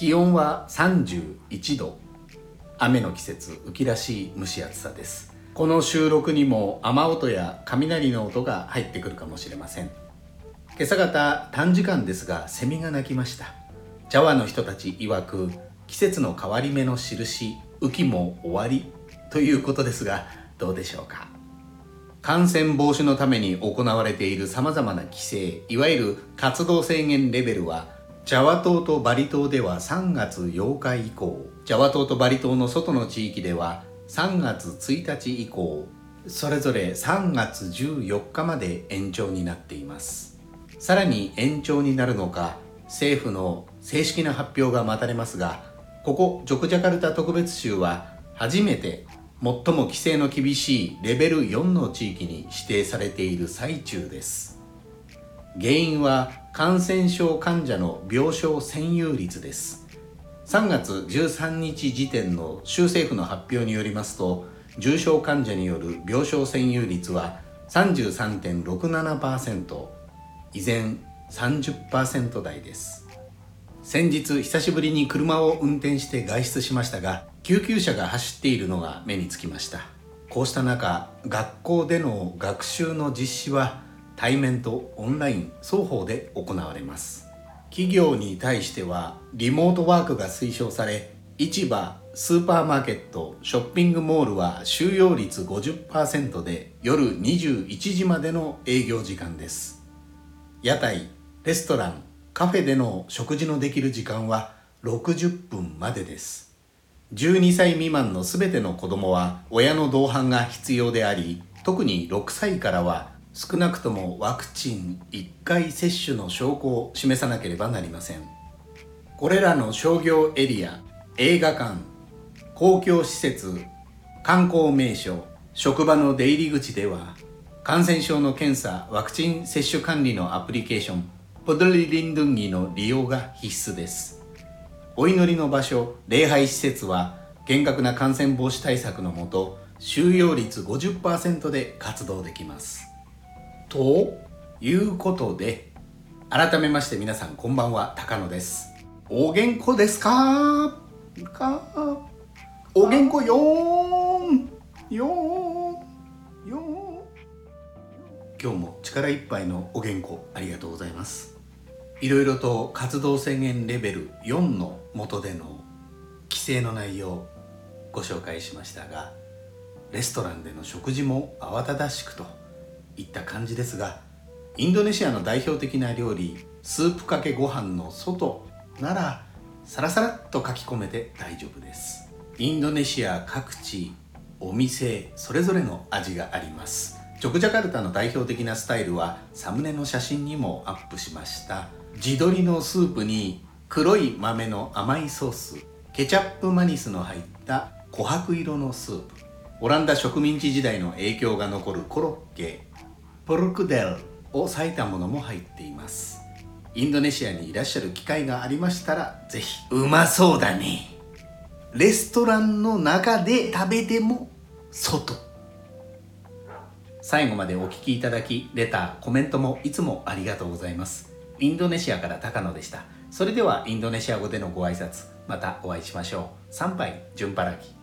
気温は31度雨の季節浮きらしい蒸し暑さです。この収録にも雨音や雷の音が入ってくるかもしれません。今朝方短時間ですがセミが鳴きました。ジャワの人たち曰く季節の変わり目の印雨季も終わりということですがどうでしょうか。感染防止のために行われている様々な規制いわゆる活動制限レベルはジャワ島とバリ島では3月8日以降。ジャワ島とバリ島の外の地域では3月1日以降。それぞれ3月14日まで延長になっています。さらに延長になるのか政府の正式な発表が待たれますがここジョクジャカルタ特別州は初めて最も規制の厳しいレベル4の地域に指定されている最中です。原因は感染症患者の病床占有率です。3月13日時点の州政府の発表によりますと重症患者による病床占有率は33.67%依然30%台です。先日久しぶりに車を運転して外出しましたが救急車が走っているのが目につきました。こうした中学校での学習の実施は対面とオンライン双方で行われます。企業に対してはリモートワークが推奨され市場スーパーマーケットショッピングモールは収容率50%で夜21時までの営業時間です。屋台レストランカフェでの食事のできる時間は60分までです。12歳未満のすべての子供は親の同伴が必要であり特に6歳からは少なくともワクチン1回接種の証拠を示さなければなりません。これらの商業エリア映画館公共施設観光名所職場の出入り口では感染症の検査ワクチン接種管理のアプリケーションポドリリンドゥンギの利用が必須です。お祈りの場所礼拝施設は厳格な感染防止対策のもと収容率50%で活動できます。ということで改めまして皆さんこんばんは高野です。お元気ですか？か？お元気よーん。よーよー今日も力いっぱいのお原稿ありがとうございます。いろいろと活動制限レベル4の下での規制の内容ご紹介しましたがレストランでの食事も慌ただしくといった感じですがインドネシアの代表的な料理スープかけご飯の外ならサラサラっと書き込めて大丈夫です。インドネシア各地お店それぞれの味があります。ジョクジャカルタの代表的なスタイルはサムネの写真にもアップしました。地鶏のスープに黒い豆の甘いソースケチャップマニスの入った琥珀色のスープ。オランダ植民地時代の影響が残るコロッケ。ポルクデルを裂いたものも入っていますインドネシアにいらっしゃる機会がありましたらぜひうまそうだねレストランの中で食べても外最後までお聴きいただき、レター、コメントもいつもありがとうございます。インドネシアから高野でした。それではインドネシア語でのご挨拶、またお会いしましょう。参拝、順払き。